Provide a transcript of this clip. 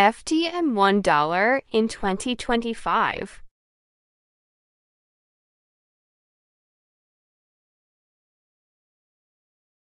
FTM $1 in 2025.